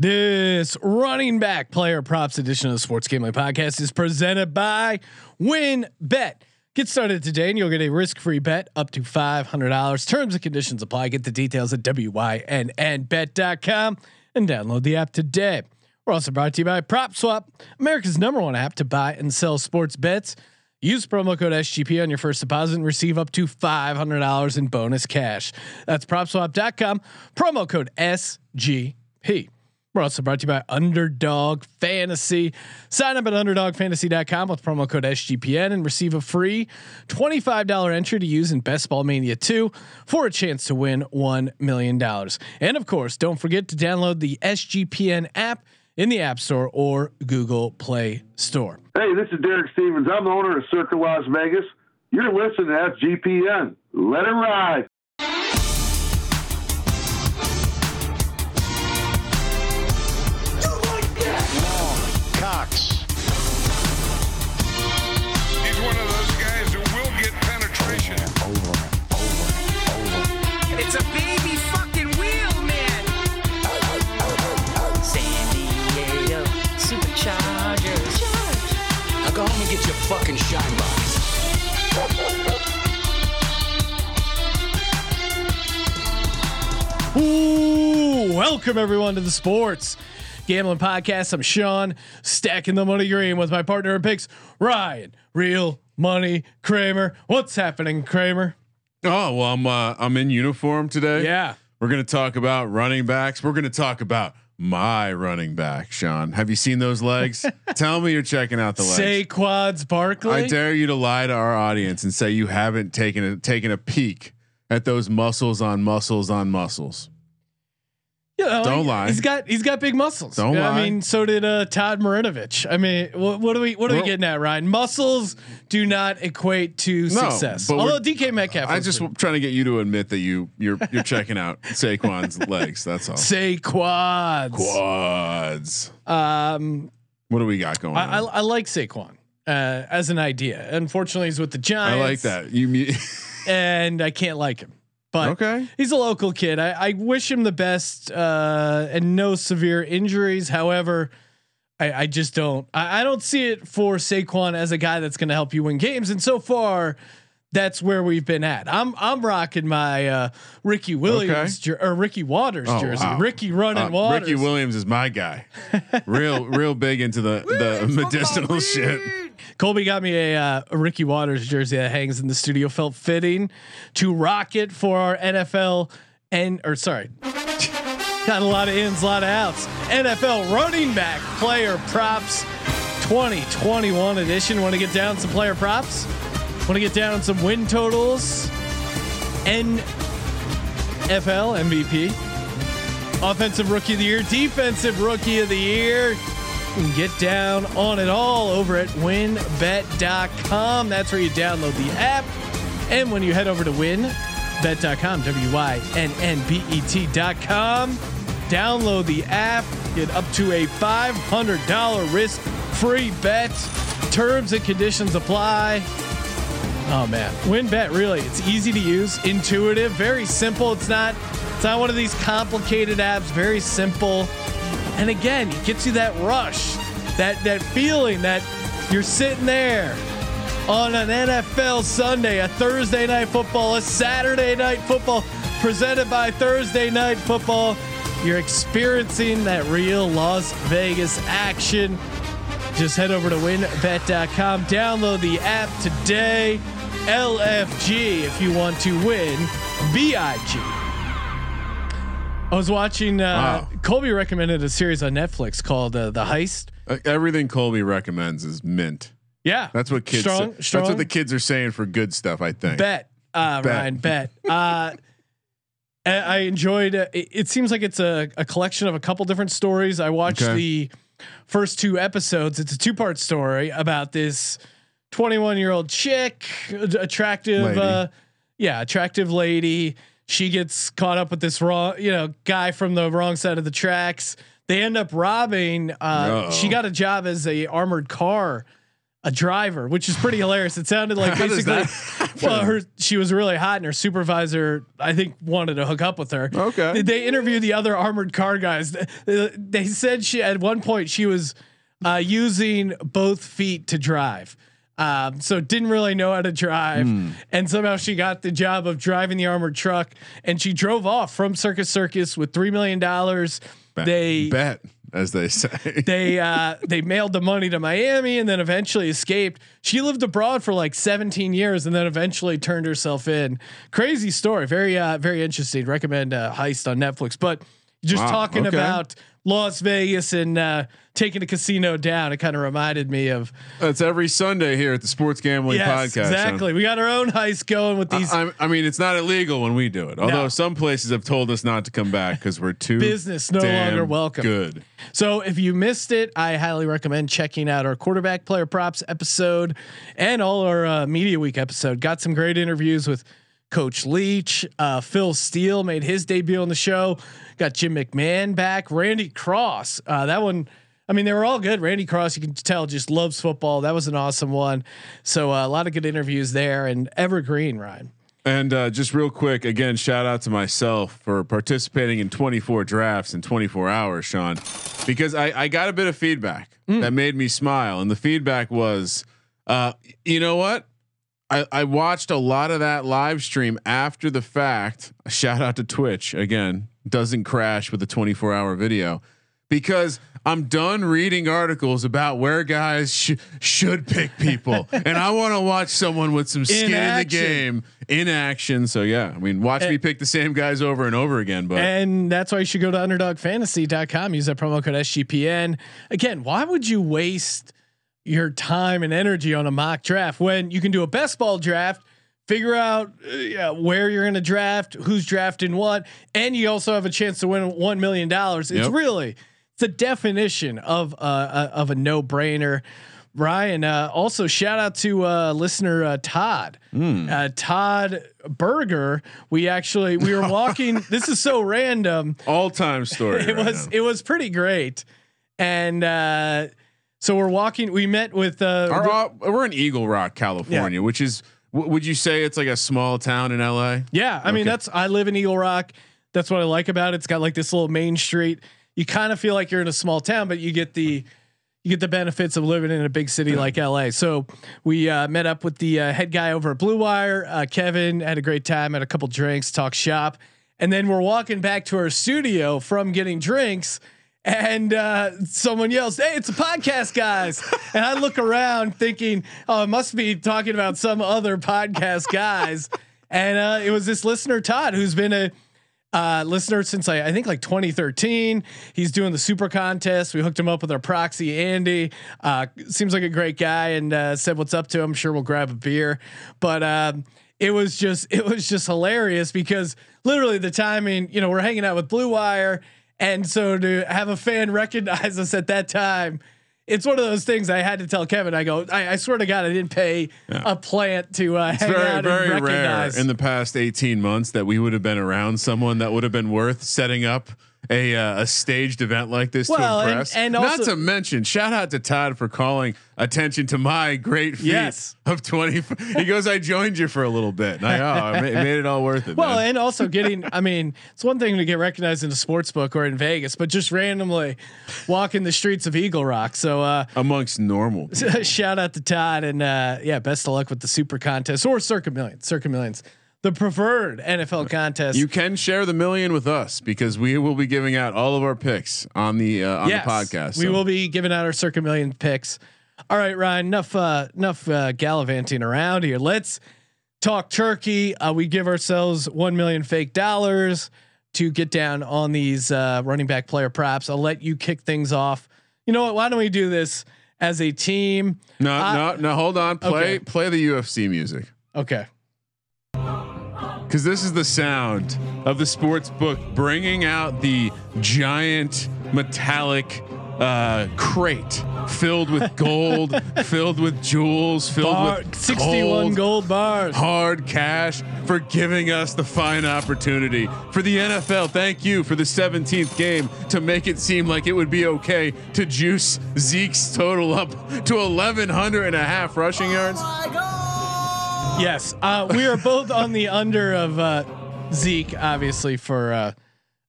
This running back player props edition of the Sports Gambling Podcast is presented by WynnBET. Get started today and you'll get a risk-free bet up to $500. Terms and conditions apply. Get the details at wynnbet.com and download the app today. We're also brought to you by PropSwap, America's number one app to buy and sell sports bets. Use promo code SGP on your first deposit and receive up to $500 in bonus cash. That's propswap.com, promo code SGP. We're also brought to you by Underdog Fantasy. Sign up at underdogfantasy.com with promo code SGPN and receive a free $25 entry to use in Best Ball Mania 2 for a chance to win $1 million. And of course, don't forget to download the SGPN app in the App Store or Google Play Store. Hey, this is Derek Stevens. I'm the owner of Circa Las Vegas. You're listening to SGPN. Let it ride. Get your fucking shine box. Ooh, welcome everyone to the Sports Gambling Podcast. I'm Sean, stacking the money green with my partner in picks, Ryan. Real money, Kramer. What's happening, Kramer? Oh well, I'm uh, I'm in uniform today. Yeah. we're gonna talk about running backs. We're gonna talk about my running back, Sean. Have you seen those legs? Tell me you're checking out the legs. Say quads Barkley. I dare you to lie to our audience and say you haven't taken a taken a peek at those muscles on muscles on muscles. You know, Don't he- lie. He's got he's got big muscles. Don't Yeah, I lie. mean, so did uh, Todd Marinovich. I mean, what, what are we what are we getting at, Ryan? Muscles do not equate to No, success. Although DK Metcalf, I just pretty- trying to get you to admit that you you're you're checking out Saquon's legs. That's all. say quads. Um, What do we got going I, I, on? I like Saquon uh, as an idea. Unfortunately, he's with the Giants. I, like that. You and I can't like him. But okay? he's a local kid. I, I wish him the best uh, and no severe injuries. However, I, I just don't. I, I don't see it for Saquon as a guy that's going to help you win games. And so far, that's where we've been at. I'm I'm rocking my uh, Ricky Williams jer- or Ricky Watters Oh, jersey. wow. Ricky running Uh, Watters. Ricky Williams is my guy. real, real big into the the medicinal shit. Colby got me a, uh, a Ricky Watters jersey that hangs in the studio. Felt fitting to rock it for our NFL and or sorry, got a lot of ins, a lot of outs. NFL running back player props 2021 edition. Want to get down some player props? Want to get down some win totals? NFL MVP, offensive rookie of the year, defensive rookie of the year. Can get down on it all over at wynnbet.com. That's where you download the app. And when you head over to wynnbet.com, W Y N N B E T.com, download the app, get up to a $500 risk free bet. Terms and conditions apply. Oh man, WynnBET really it's easy to use, intuitive, very simple. It's not it's not one of these complicated apps, very simple. And again, it gets you that rush, that that feeling that you're sitting there on an NFL Sunday, a Thursday night football, a Saturday night football presented by Thursday night football. You're experiencing that real Las Vegas action. Just head over to wynnbet.com, download the app today. LFG if you want to win BIG. I was watching, uh, Wow. Colby recommended a series on Netflix called uh, The Heist. Uh, everything Colby recommends is mint. Yeah. That's what kids. Strong, say. strong. That's what the kids are saying for good stuff. I think. bet, uh, Bet. Ryan, bet. Uh, I enjoyed. Uh, it, it seems like it's a, a collection of a couple different stories. I watched Okay. the first two episodes. It's a two part story about this 21 year old chick, attractive, uh, yeah, attractive lady. She gets caught up with this wrong, you know, guy from the wrong side of the tracks. They end up robbing. Uh, she got a job as a armored car a driver, which is pretty hilarious. It sounded like How basically, well, her she was really hot, and her supervisor, I think, wanted to hook up with her. Okay. They- They interviewed the other armored car guys. They, they said she at one point she was uh, using both feet to drive. Um, so didn't really know how to drive, Hmm. and somehow she got the job of driving the armored truck, and she drove off from Circus Circus with three million dollars. They bet, as they say. they uh they mailed the money to Miami and then eventually escaped. She lived abroad for like 17 years and then eventually turned herself in. Crazy story. Very uh very interesting. Recommend uh, Heist on Netflix. But just Wow, talking okay. about Las Vegas and uh taking a casino down, it kind of reminded me of That's every Sunday here at the Sports Gambling yes, Podcast. Exactly. We got our own heist going with these I, I mean, it's not illegal when we do it. Although No. some places have told us not to come back because we're too Business no longer welcome. Good. So if you missed it, I highly recommend checking out our quarterback player props episode and all our uh, media week episode. Got some great interviews with Coach Leach. Uh, Phil Steele made his debut on the show. Got Jim McMahon back. Randy Cross. Uh, that one. I mean, they were all good. Randy Cross, you can tell, just loves football. That was an awesome one. So uh, a lot of good interviews there, and evergreen, Ryan. And uh, just real quick, again, shout out to myself for participating in 24 drafts in 24 hours, Sean, because I, I got a bit of feedback that made me smile. And the feedback was, uh, you know what? I, I watched a lot of that live stream after the fact. Shout out to Twitch again, doesn't crash with a 24 hour video because I'm done reading articles about where guys sh- should pick people, and I want to watch someone with some skin in, the game in action. So yeah, I mean, watch me pick the same guys over and over again. But And that's why you should go to underdogfantasy.com. Use that promo code SGPN. Again, why would you waste your time and energy on a mock draft when you can do a best ball draft? Figure out uh, yeah, where you're going to draft, who's drafting what, and you also have a chance to win one million dollars. It's Yep. really it's the definition of uh, uh, of a no brainer. Ryan, uh, also shout out to uh, listener uh, Todd, uh, Todd Berger. We actually we were walking. this is so random. all time story. It right was now. it was pretty great, and uh, so we're walking. We met with Our, uh, we're in Eagle Rock, California, which is. W- Would you say it's like a small town in LA? yeah. I mean, that's I live in Eagle Rock. That's what I like about it. It's got like this little main street. You kind of feel like you're in a small town, but you get the you get the benefits of living in a big city like LA. So we uh, met up with the uh, head guy over at Blue Wire, uh, Kevin. Had a great time, had a couple drinks, talk shop, and then we're walking back to our studio from getting drinks. And uh, someone yells, "Hey, it's a podcast, guys!" and I look around, thinking, "Oh, it must be talking about some other podcast guys." And uh, it was this listener Todd, who's been a uh, listener since I, I think like 2013. He's doing the super contest. We hooked him up with our proxy, Andy. Uh, seems like a great guy and uh, said what's up to him. I'm Sure, we'll grab a beer. But um, it was just it was just hilarious because literally the timing. You know, we're hanging out with Blue Wire, and so to have a fan recognize us at that time. It's one of those things I had to tell Kevin. I go, I, I swear to God, I didn't pay a plant to uh, It's hang very, out very and rare recognize. in the past 18 months that we would have been around someone that would have been worth setting up a uh, a staged event like this Well, to impress. and Not also- to mention, shout out to Todd for calling attention to my great feat Yes. of 20. He goes, I joined you for a little bit. And I, oh, I ma- made it all worth it. Well, man. and also getting, I mean, it's one thing to get recognized in a sports book or in Vegas, but just randomly walking the streets of Eagle Rock. So, uh, amongst normal. shout out to Todd and, uh, yeah, best of luck with the super contest or Circa Millions, Circa Millions, the preferred NFL contest. You can share the million with us because we will be giving out all of our picks on the uh, on Yes, the podcast. We So- will be giving out our Circa Million picks. All right, Ryan, enough, uh, enough uh, gallivanting around here. Let's talk turkey. Uh, we give ourselves 1 million fake dollars to get down on these uh, running back player props. I'll let you kick things off. You know what? Why don't we do this as a team? No, Uh, no, no. Hold on. Play okay. play the UFC music. Okay. Because this is the sound of the sports book bringing out the giant metallic uh, crate filled with gold, filled with jewels, filled Bar, with 61 gold, gold bars. hard cash for giving us the fine opportunity for the NFL. Thank you for the 17th game to make it seem like it would be okay to juice Zeke's total up to 1100 and a half rushing yards. Yes, uh, we are both on the under of uh, Zeke, obviously for uh,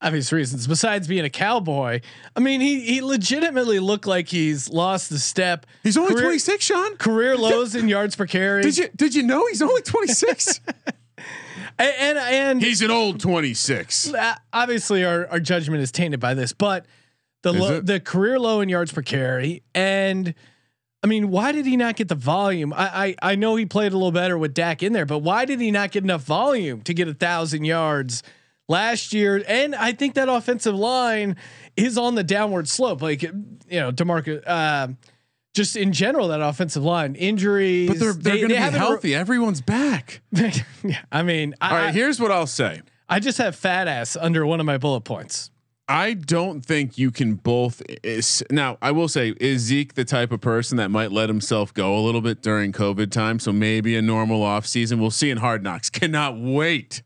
obvious reasons. Besides being a cowboy, I mean, he he legitimately looked like he's lost the step. He's only Career- 26, Sean. Career lows in yards per carry. Did you did you know he's only 26? And and, and he's an old 26. uh, obviously our, our judgment is tainted by this, but the lo- the career low in yards per carry, and I mean, why did he not get the volume? I, I I know he played a little better with Dak in there, but why did he not get enough volume to get a thousand yards last year? And I think that offensive line is on the downward slope. Like you know, Demarcus. Uh, just in general, that offensive line injuries, But they're they're they- going they to be haven't re- healthy. Everyone's back. yeah, I mean, I, All right, here's what I'll say. I just have fat ass under one of my bullet points. I don't think you can both. Is, now, I will say, is Zeke the type of person that might let himself go a little bit during COVID time? So maybe a normal off season. We'll see in Hard Knocks. Cannot wait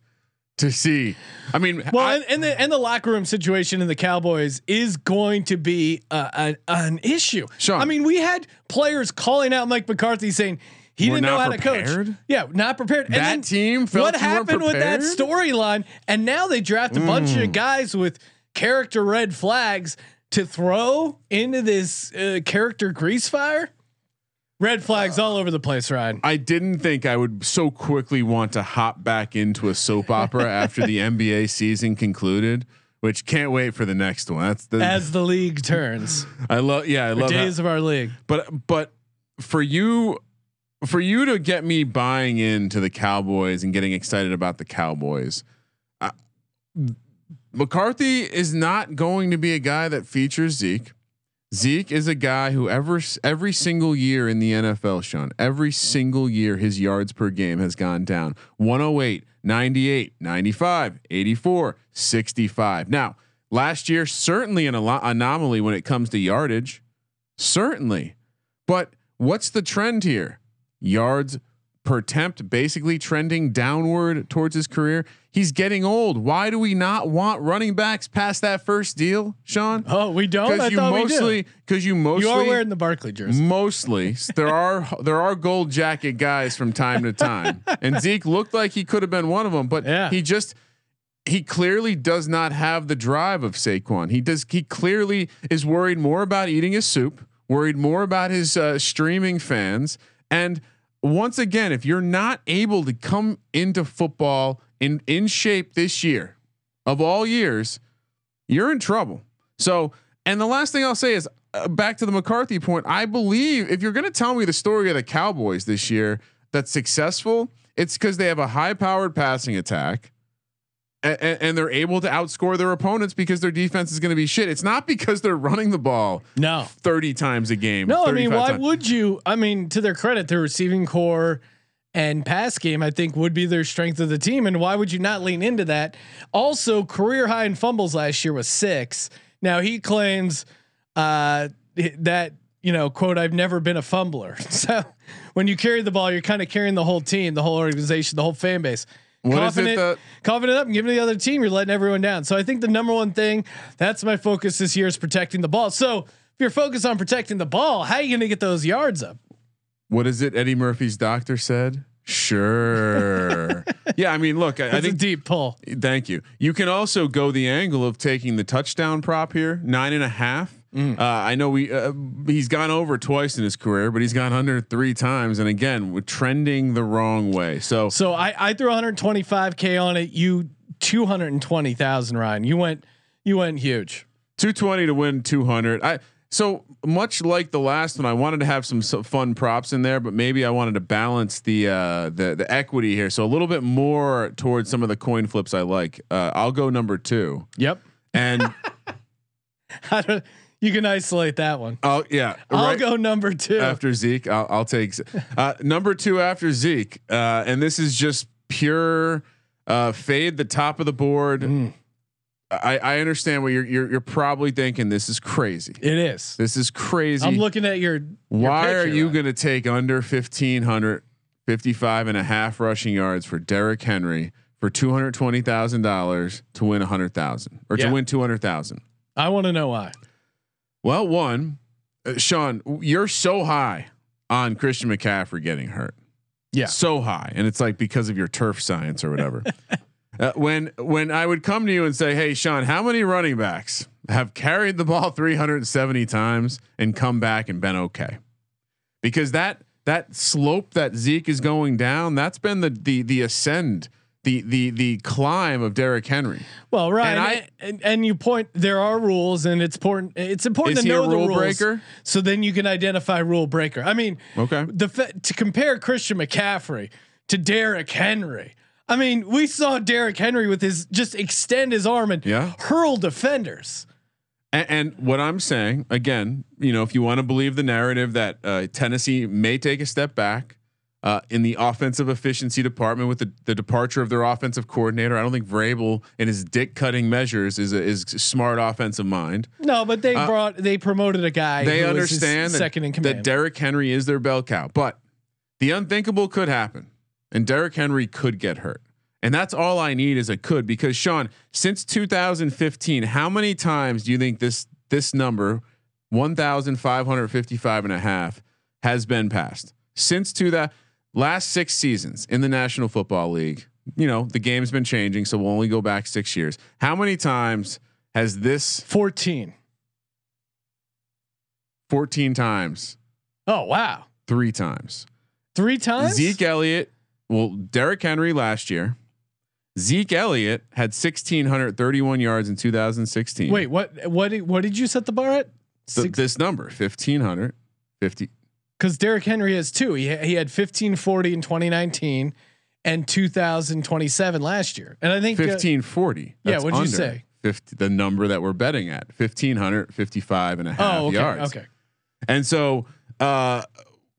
to see. I mean, Well, I- and, and the and the locker room situation in the Cowboys is going to be uh, an an issue. Sean. I mean, we had players calling out Mike McCarthy saying he didn't know how to coach. Yeah, not prepared. And That team felt What happened with that storyline? And now they draft a bunch Mm. of guys with character red flags to throw into this uh, character grease fire. Red flags all over the place, Ryan. I didn't think I would so quickly want to hop back into a soap opera after the NBA season concluded. Which can't wait for the next one. That's the As the league turns, I love. Yeah, I love how- days of our league. but but for you for you to get me buying into the Cowboys and getting excited about the Cowboys, uh, McCarthy is not going to be a guy that features Zeke. Zeke is a guy who ever every single year in the NFL, Sean, every single year his yards per game has gone down. 108, 98, 95, 84, 65. Now, last year certainly an anomaly when it comes to yardage. Certainly. But what's the trend here? Yards per attempt basically trending downward towards his career. He's getting old. Why do we not want running backs past that first deal, Sean? Oh, we don't. Because you mostly because you mostly You are wearing the Barkley jersey. mostly there are there are gold jacket guys from time to time. And Zeke looked like he could have been one of them, but Yeah. he just he clearly does not have the drive of Saquon. He does. He clearly is worried more about eating his soup, worried more about his uh, streaming fans. And once again, if you're not able to come into football in in shape this year, of all years, you're in trouble. So, and the last thing I'll say is uh, back to the McCarthy point. I believe if you're going to tell me the story of the Cowboys this year that's successful, it's because they have a high-powered passing attack and, and they're able to outscore their opponents because their defense is going to be shit. It's not because they're running the ball No, 30 times a game. no. I mean, why times. would you? I mean, to their credit, their receiving corps and pass game, I think, would be their strength of the team. And why would you not lean into that? Also, career high in fumbles last year was six. Now he claims uh, that you know, quote, I've never been a fumbler. So when you carry the ball, you're kind of carrying the whole team, the whole organization, the whole fan base. What is it confident, that- confident up and giving it the other team, you're letting everyone down. So I think the number one thing that's my focus this year is protecting the ball. So if you're focused on protecting the ball, how are you going to get those yards up? What is it? Eddie Murphy's doctor said. Sure. yeah. I mean, look, I, I think deep pull. Thank you. You can also go the angle of taking the touchdown prop here, nine and a half. Mm. Uh, I know we uh, he's gone over twice in his career, but he's gone under three times, and again, we're trending the wrong way. So So I, I threw 125k on it. You 220,000, Ryan. You went you went huge. 220 to win 200. I so much like the last one, I wanted to have some, some fun props in there, but maybe I wanted to balance the uh, the the equity here, so a little bit more towards some of the coin flips I like. Uh, I'll go number two, Yep. and I don't, you can isolate that one. I'll yeah, I'll right- go number two. after Zeke. I'll, I'll take uh, number two after Zeke, uh, and this is just pure uh, fade the top of the board. I, I understand what you're, you're you're probably thinking. This is crazy. It is. This is crazy. I'm looking at your. your Why are you going to take under 1500 55 and a half rushing yards for Derrick Henry for $220,000 to win 100,000 or Yeah. to win 200,000? I want to know why. Well, one, uh, Sean, you're so high on Christian McCaffrey getting hurt. Yeah. So high. And it's like because of your turf science or whatever. uh, when when I would come to you and say, "Hey, Sean, how many running backs have carried the ball 370 times and come back and been okay?" Because that that slope that Zeke is going down, that's been the the the ascend, the the the climb of Derrick Henry. Well, right, And and, I- and, and you point there are rules, and it's important. It's important to know the rule rules, breaker? so then you can identify rule breaker. I mean, Okay. the to compare Christian McCaffrey to Derrick Henry. I mean, we saw Derrick Henry with his just extend his arm and Yeah. hurl defenders. And, and what I'm saying again, you know, if you want to believe the narrative that uh, Tennessee may take a step back uh, in the offensive efficiency department with the, the departure of their offensive coordinator, I don't think Vrabel and his dick cutting measures is a, is a smart offensive mind. No, but they brought they promoted a guy. Uh, They who was his understand that, second in command. that Derrick Henry is their bell cow, but the unthinkable could happen, and Derrick Henry could get hurt. And that's all I need is a could because Sean, since 2015, how many times do you think this this number 1555 and a half has been passed? Since to the last 6 seasons in the National Football League. You know, the game's been changing, so we'll only go back 6 years. How many times has this Fourteen. 14 times, Oh wow, 3 times? three times. Zeke Elliott, well, Derrick Henry last year. Zeke Elliott had 1631 yards in 2016. Wait, what? What? Did, what did you set the bar at? Th- this number 1550 Because Derrick Henry has two. He he had fifteen forty in twenty nineteen, and two thousand twenty seven last year. And I think uh, 1540. yeah, what'd you say? 50, the number that we're betting at 1555 and a half oh, okay, yards. okay. And so uh,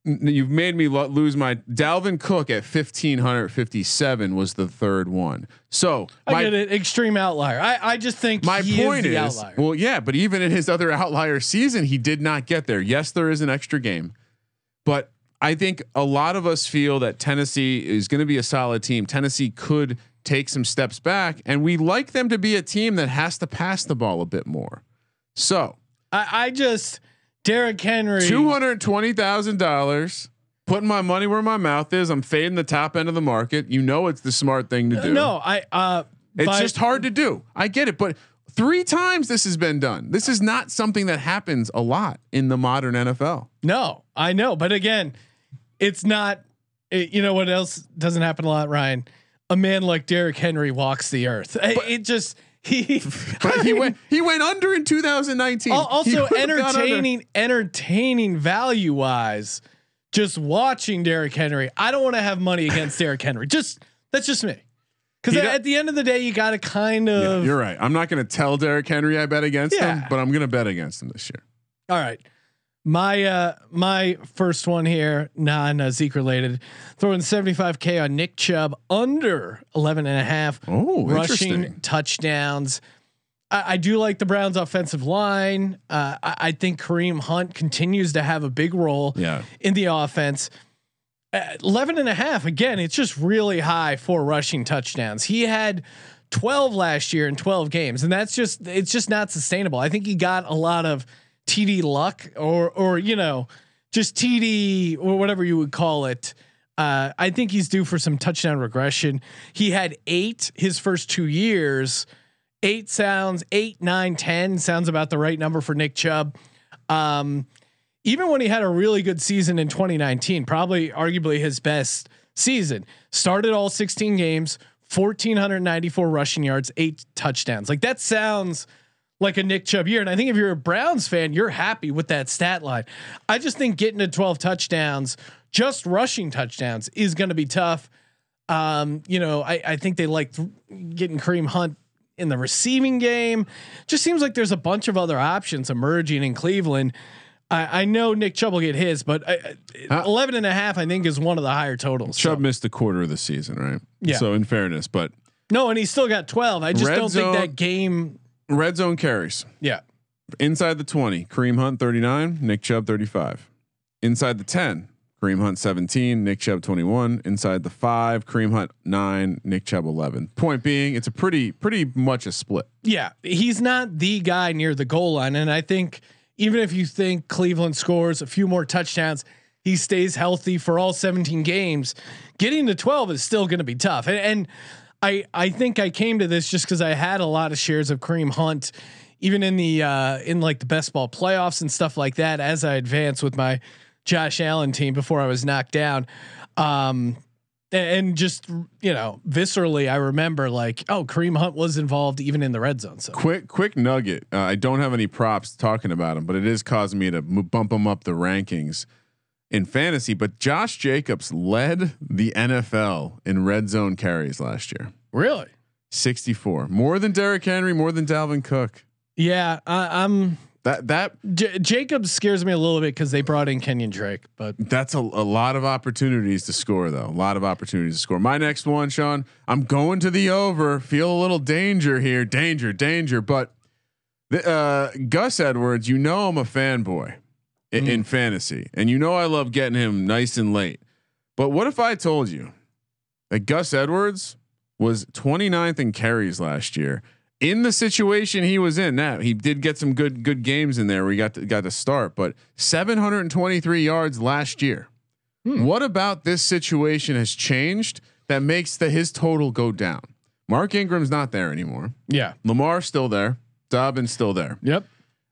you've made me lo- lose my Dalvin Cook at 1557 was the third one. So I my get it. Extreme outlier. I I just think My point is, the is, outlier. well, yeah, but even in his other outlier season, he did not get there. Yes, there is an extra game, but I think a lot of us feel that Tennessee is going to be a solid team. Tennessee could take some steps back, and we like them to be a team that has to pass the ball a bit more. So, I, I just Derrick Henry. two hundred twenty thousand dollars. Putting my money where my mouth is. I'm fading the top end of the market. You know it's the smart thing to do. No, I uh. It's just hard to do. I get it, but three times this has been done. This is not something that happens a lot in the modern NFL. No, I know, but again, it's not. It, you know what else doesn't happen a lot, Ryan? A man like Derrick Henry walks the earth. Eh, it- it just he. But he went he went under in 2019. Also He would've gone under. entertaining, entertaining value wise. Just watching Derrick Henry, I don't want to have money against Derrick Henry. Just that's just me. Because at the end of the day, you got to kind Yeah, of. you're right. I'm not going to tell Derrick Henry I bet against him, but I'm going to bet against him this year. All right. My uh my first one here, non uh, Zeke related, throwing 75k on Nick Chubb under 11 and a half Oh, rushing touchdowns. I, I do like the Browns offensive line. Uh, I, I think Kareem Hunt continues to have a big role Yeah. in the offense. Uh, 11 and a half again, it's just really high for rushing touchdowns. He had 12 last year in 12 games and that's just it's just not sustainable. I think he got a lot of TD luck or or you know, just TD or whatever you would call it. Uh, I think he's due for some touchdown regression. He had 8 his first 2 years. 8 sounds, eight, nine, ten sounds about the right number for Nick Chubb. Um, even when he had a really good season in 2019, probably arguably his best season, started all 16 games, 1494 rushing yards, eight touchdowns. Like that sounds like a Nick Chubb year. And I think if you're a Browns fan, you're happy with that stat line. I just think getting to 12 touchdowns, just rushing touchdowns, is going to be tough. Um, you know, I, I think they like getting Kareem Hunt in the receiving game. Just seems like there's a bunch of other options emerging in Cleveland. I, I know Nick Chubb will get his, but I, Uh, 11 and a half, I think is one of the higher totals. Chubb So, missed a quarter of the season, right? Yeah. So in fairness, but No, and he's still got 12. I just don't zone- think that game. Red zone carries. Yeah. Inside the 20, Kareem Hunt 39, Nick Chubb 35. Inside the 10, Kareem Hunt 17, Nick Chubb 21. Inside the 5, Kareem Hunt 9, Nick Chubb 11. Point being, it's a pretty pretty much a split. Yeah. He's not the guy near the goal line. And I think even if you think Cleveland scores a few more touchdowns, he stays healthy for all 17 games, getting to 12 is still going to be tough. And, and I, I think I came to this just because I had a lot of shares of Kareem Hunt, even in the uh, in like the best ball playoffs and stuff like that. As I advanced with my Josh Allen team before I was knocked down, um, and just you know viscerally, I remember like, oh, Kareem Hunt was involved even in the red zone. So Quick quick nugget. Uh, I don't have any props talking about him, but it is causing me to bump him up the rankings in fantasy. But Josh Jacobs led the NFL in red zone carries last year. really, 64. More than Derrick Henry, more than Dalvin Cook. yeah, I, I'm. That that J- Jacobs scares me a little bit because they brought in Kenyan Drake, but That's a, a lot of opportunities to score, though. A lot of opportunities to score. My next one, Sean, I'm going to the over. Feel a little danger here. Danger, danger. But the, uh, Gus Edwards, you know I'm a fanboy in, in fantasy, and you know I love getting him nice and late. But what if I told you that Gus Edwards was 29th in carries last year? In the situation he was in, now he did get some good good games in there where he got to, got to start, but 723 yards last year. What about this situation has changed that makes the his total go down? Mark Ingram's not there anymore. yeah, Lamar's still there. Dobbins still there. yep.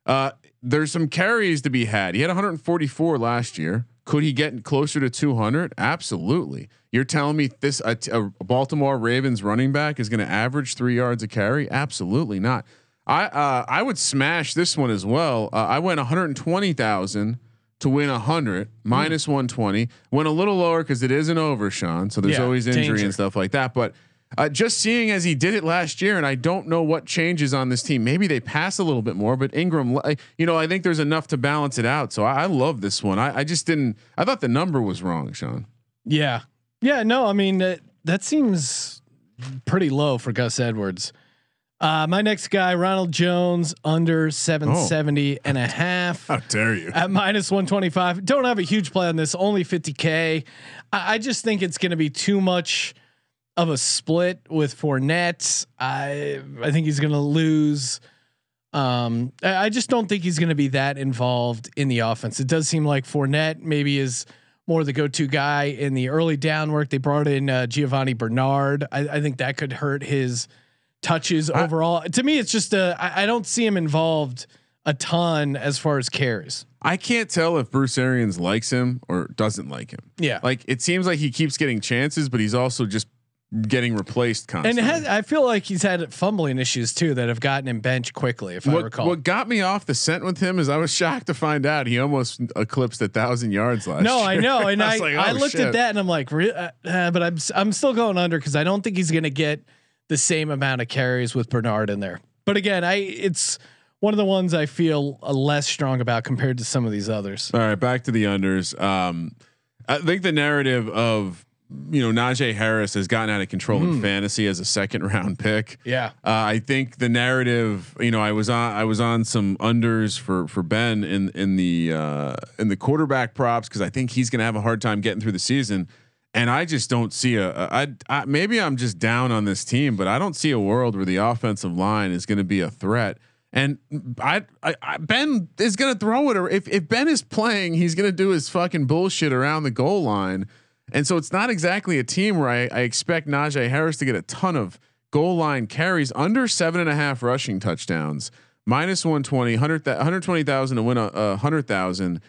Uh, there's some carries to be had. He had 144 last year. Could he get closer to 200? Absolutely. You're telling me this a, a Baltimore Ravens running back is going to average three yards a carry? Absolutely not. I uh, I would smash this one as well. Uh, I went 120,000 to win 100 minus 120. Went a little lower because it is an over, Sean. So there's Yeah, always injury danger. and stuff like that. But uh, just seeing as he did it last year, and I don't know what changes on this team. Maybe they pass a little bit more, but Ingram, you know, I think there's enough to balance it out. So I, I love this one. I, I just didn't. I thought the number was wrong, Sean. Yeah. Yeah. No, I mean, that, that seems pretty low for Gus Edwards. Uh, my next guy, Ronald Jones, under 770 and a half How dare you? at minus 125. Don't have a huge play on this, only 50K. I, I just think it's going to be too much of a split with Fournette. I, I think he's going to lose. Um, I, I just don't think he's going to be that involved in the offense. It does seem like Fournette maybe is more the go-to guy in the early down work. They brought in uh, Giovani Bernard. I, I think that could hurt his touches overall. to me, it's just a. I, I don't see him involved a ton as far as carries. I can't tell if Bruce Arians likes him or doesn't like him. Yeah, Like it seems like he keeps getting chances, but he's also just getting replaced constantly. And has, I feel like he's had fumbling issues too that have gotten him bench quickly. If I what, recall, what got me off the scent with him is I was shocked to find out he almost eclipsed a thousand yards last No, year. I know, and I was like, I oh, looked shit. at that and I'm like, re- uh, uh, but I'm I'm still going under because I don't think he's going to get the same amount of carries with Bernard in there. But again, I it's one of the ones I feel uh, less strong about compared to some of these others. All right, back to the unders. Um, I think the narrative of you know Najee Harris has gotten out of control Hmm. in fantasy as a second round pick. Yeah, Uh, I think the narrative, you know, I was on I was on some unders for for Ben in in the uh, in the quarterback props because I think he's going to have a hard time getting through the season, and I just don't see a, a I, I maybe I'm just down on this team, but I don't see a world where the offensive line is going to be a threat. And I, I, I Ben is going to throw it. Or if if Ben is playing, he's going to do his fucking bullshit around the goal line. And so it's not exactly a team where I, I expect Najee Harris to get a ton of goal line carries under seven and a half rushing touchdowns, minus 120, 100, 120,000 to win a, a hundred thousand.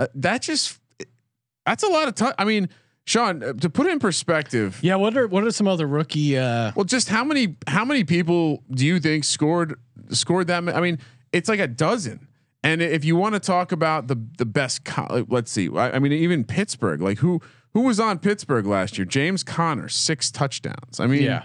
Uh, that just, that's a lot of time. I mean, Sean, uh, to put it in perspective, yeah. What are what are some other rookie? Uh, well, just how many, how many people do you think scored, scored that? I mean, it's like a dozen. And if you want to talk about the, the best, co- let's see, I, I mean, even Pittsburgh, like who, who was on Pittsburgh last year? James Conner, six touchdowns. I mean, yeah,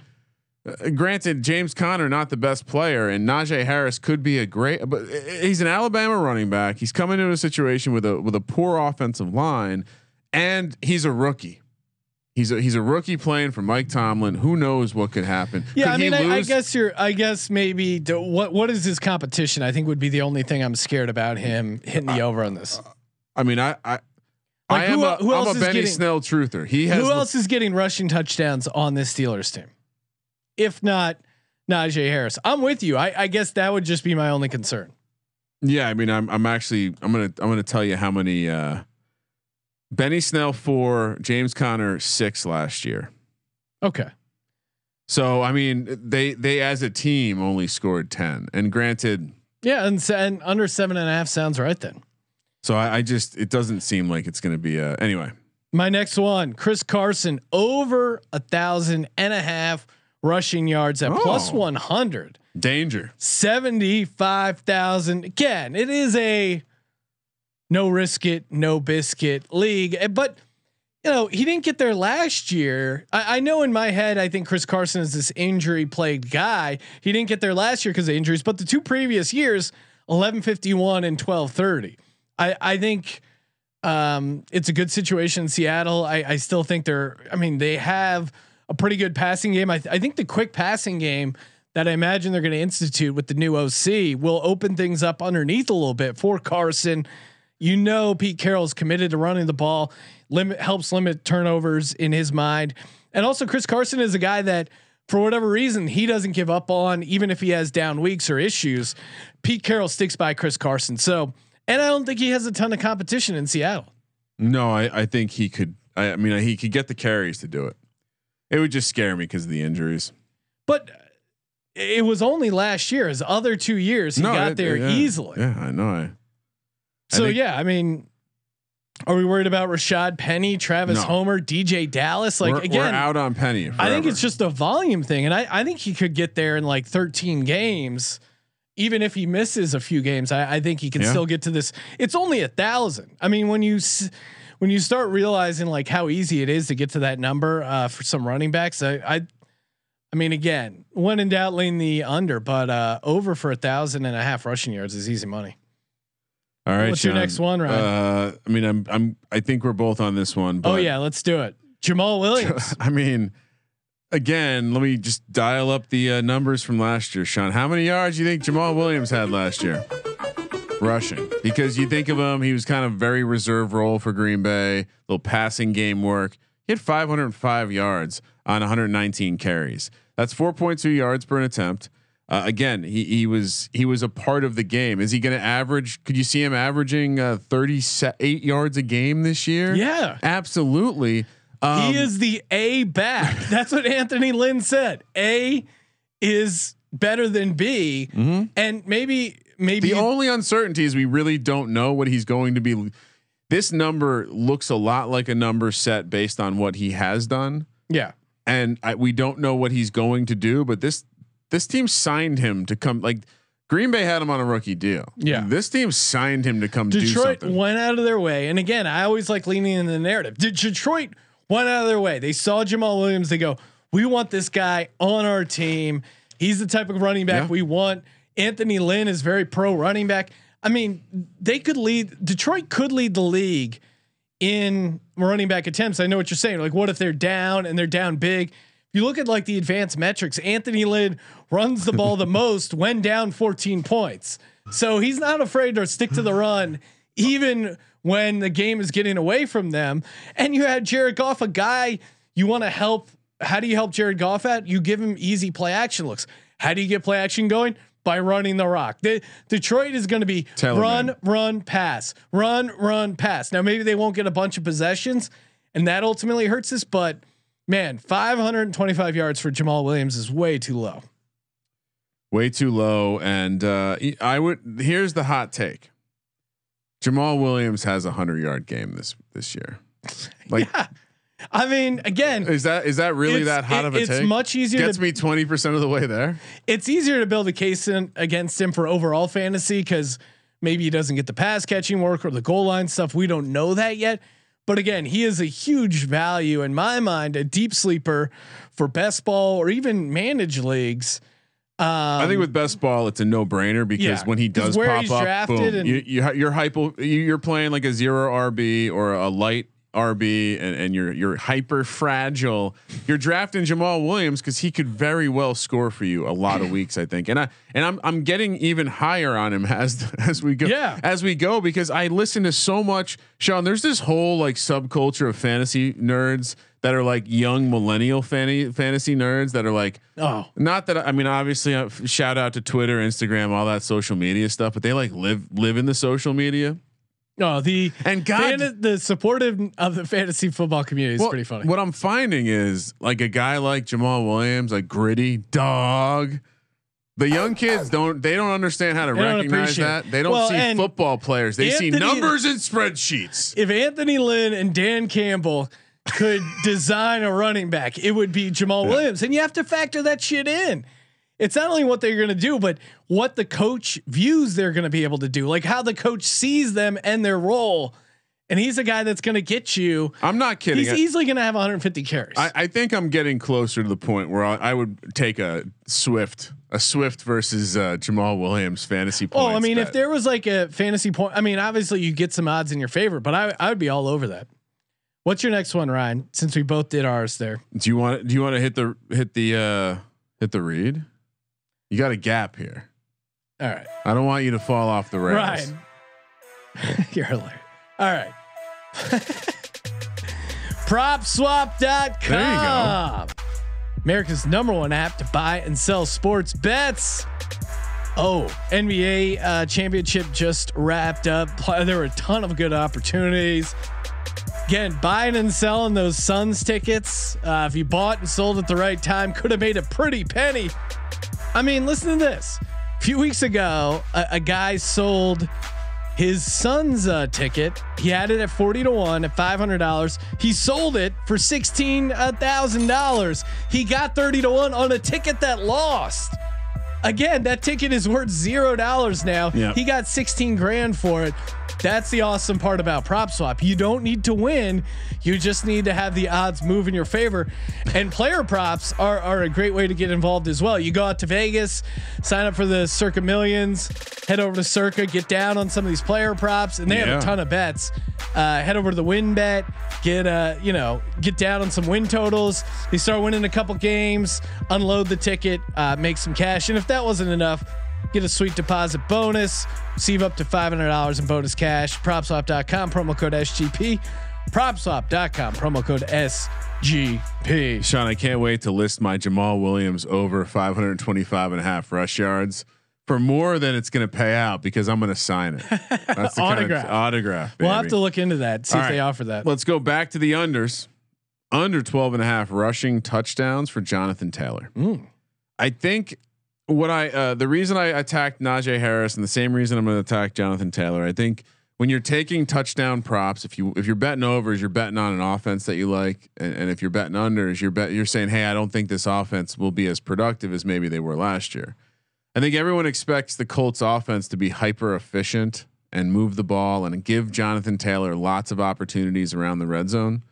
uh, granted, James Conner not the best player, and Najee Harris could be a great, but he's an Alabama running back. He's coming into a situation with a with a poor offensive line, and he's a rookie. He's a he's a rookie playing for Mike Tomlin. Who knows what could happen? Yeah, Could I mean, I, I guess you're. I guess maybe do, what what is his competition? I think would be the only thing I'm scared about him hitting the over on this. I mean, I I, Like, I am who- a, who I'm else a is Benny getting- Snell truther. He has Who else is getting rushing touchdowns on this Steelers team? If not Najee Harris, I'm with you. I, I guess that would just be my only concern. Yeah, I mean, I'm I'm actually I'm gonna I'm gonna tell you how many uh, Benny Snell four, James Conner six last year. Okay. So I mean, they they as a team only scored ten, and granted, Yeah, and, and under seven and a half sounds right then. So I, I just it doesn't seem like it's gonna be a anyway. My next one, Chris Carson, over a thousand and a half rushing yards at Oh. 100. Danger. 75,000. Again, it is a no risk it, no biscuit league. Eh, But, you know, he didn't get there last year. I, I know in my head, I think Chris Carson is this injury plagued guy. He didn't get there last year because of injuries, but the two previous years, 1151 and 1230. I, I think um, it's a good situation in Seattle. I, I still think they're, I mean, they have a pretty good passing game. I, th- I think the quick passing game that I imagine they're going to institute with the new OC will open things up underneath a little bit for Carson. You know, Pete Carroll's committed to running the ball, limit helps limit turnovers in his mind. And also Chris Carson is a guy that for whatever reason he doesn't give up on even if he has down weeks or issues. Pete Carroll sticks by Chris Carson. So, and I don't think he has a ton of competition in Seattle. No, I I think he could. I, I mean, he could get the carries to do it. It would just scare me because of the injuries. But it was only last year. His other two years, he got it- there yeah, easily. Yeah, I know. I, So think- yeah, I mean, are we worried about Rashad Penny, Travis No. Homer, DeeJay Dallas? Like we're, again, we're out on Penny. I think it's just a volume thing, and I, I think he could get there in like 13 games, even if he misses a few games. I, I think he can Yeah. still get to this. It's only a thousand. I mean, when you when you start realizing like how easy it is to get to that number uh, for some running backs, I, I I mean, again, when in doubt, lean the under, but uh, over for a thousand and a half rushing yards is easy money. All right. What's your next one, Ryan? Uh, I mean, I'm I'm I think we're both on this one. But oh yeah, let's do it. Jamaal Williams. I mean, again, let me just dial up the uh, numbers from last year, Sean. How many yards do you think Jamaal Williams had last year? Rushing, because you think of him, he was kind of very reserve role for Green Bay, little passing game work. He had 505 yards on 119 carries. That's 4.2 yards per attempt. Uh, again, he he was he was a part of the game. Is he going to average? Could you see him averaging uh, 38 yards a game this year? yeah. absolutely. Um, he is the A back. That's what Anthony Lynn said. A is better than B, and maybe maybe Mm-hmm. The only uncertainty is we really don't know what he's going to be. This number looks a lot like a number set based on what he has done, yeah. and I, we don't know what he's going to do. But this this team signed him to come. Like Green Bay had him on a rookie deal. Yeah. this team signed him to come do Detroit went out of their way, and again, I always like leaning in the narrative. Did Detroit went out of their way? They saw Jamaal Williams. They go, "We want this guy on our team. He's the type of running back Yeah. we want." Anthony Lynn is very pro running back. I mean, they could lead. Detroit could lead the league in running back attempts. I know what you're saying. Like, what if they're down and they're down big? If you look at like the advanced metrics, Anthony Lynn runs the ball the most when down 14 points. So he's not afraid to stick to the run, even when the game is getting away from them. And you had Jared Goff, a guy you want to help. How do you help Jared Goff at? You give him easy play action looks. How do you get play action going? By running the rock. The, Detroit is going to be Tell run, man. run, pass, run, run, pass. Now maybe they won't get a bunch of possessions, and that ultimately hurts us. But man, 525 yards for Jamaal Williams is way too low. way too low. And uh, I would. Here's the hot take: Jamaal Williams has a hundred yard game this this year. Like, yeah, I mean, again, is that is that really that hot it- of a it's take? much easier Gets to- me twenty percent of the way there. it's easier to build a case in, against him for overall fantasy because maybe he doesn't get the pass catching work or the goal line stuff. We don't know that yet. But again, he is a huge value in my mind, a deep sleeper for best ball or even managed leagues. Um, I think with best ball, it's a no brainer because Yeah, when he does pop up, boom, you, you you're hypo, you're playing like a zero RB or a light RB and, and you're you're hyper fragile, you're drafting Jamaal Williams because he could very well score for you a lot of weeks, I think. And I and I'm I'm getting even higher on him as as we go Yeah. as we go because I listen to so much. Sean, there's this whole like subculture of fantasy nerds that are like young millennial fanny, fantasy nerds that are like Oh. not that I mean, obviously, uh, shout out to Twitter, Instagram, all that social media stuff, but they like live live in the social media. No, the And God- fan- the supportive of the fantasy football community is Well, pretty funny. What I'm finding is like a guy like Jamaal Williams, like gritty dog. The young kids don't they don't understand how to They recognize that. They don't Well, see football players. They see numbers and spreadsheets. if Anthony Lynn and Dan Campbell could design a running back, it would be Jamaal Williams. And you have to factor that shit in. It's not only what they're going to do, but what the coach views they're going to be able to do, like how the coach sees them and their role. And he's a guy that's going to get you. I'm not kidding. He's I- easily going to have 150 carries. I, I think I'm getting closer to the point where I, I would take a Swift, a Swift versus uh, Jamaal Williams fantasy points. oh, I mean, if there was like a fantasy point, I mean, obviously you get some odds in your favor, but I, I would be all over that. What's your next one, Ryan? Since we both did ours there. Do you want do you want to hit the hit the uh hit the read? You got a gap here. All right. I don't want you to fall off the rails. Ryan. You're alert. All right. PropSwap.com. There you go. America's number one app to buy and sell sports bets. Oh, NBA uh, championship just wrapped up. There were a ton of good opportunities. Again, buying and selling those Suns tickets. Uh, if you bought and sold at the right time, could have made a pretty penny. I mean, listen to this. A few weeks ago, a, a guy sold his son's uh, ticket. He had it at 40 to 1 at $500. He sold it for $16,000. He got 30 to 1 on a ticket that lost. Again, that ticket is worth zero dollars now. Yep. He got 16 grand for it. That's the awesome part about prop swap. You don't need to win. You just need to have the odds move in your favor. And player props are, are a great way to get involved as well. You go out to Vegas, sign up for the Circa Millions, head over to Circa, get down on some of these player props, and they have a ton of bets. Uh, head over to the WynnBET, get uh, you know, get down on some win totals. They start winning a couple games, unload the ticket, uh, make some cash. And if that wasn't enough, get a sweet deposit bonus, receive up to $500 in bonus cash. PropSwap.com, promo code SGP. PropSwap.com, promo code SGP. Sean, I can't wait to list my Jamaal Williams over 525 and a half rush yards for more than it's going to pay out because I'm going to sign it. That's the Autograph. Kind of autograph. We'll have to look into that, see All if they offer that. Let's go back to the unders. Under 12 and a half rushing touchdowns for Jonathan Taylor. Mm. I think what I uh, the reason I attacked Najee Harris and the same reason I'm going to attack Jonathan Taylor. I think when you're taking touchdown props, if you if you're betting overs, you're betting on an offense that you like, and, and if you're betting unders, you're bet you're saying, hey, I don't think this offense will be as productive as maybe they were last year. I think everyone expects the Colts offense to be hyper efficient and move the ball and give Jonathan Taylor lots of opportunities around the red zone.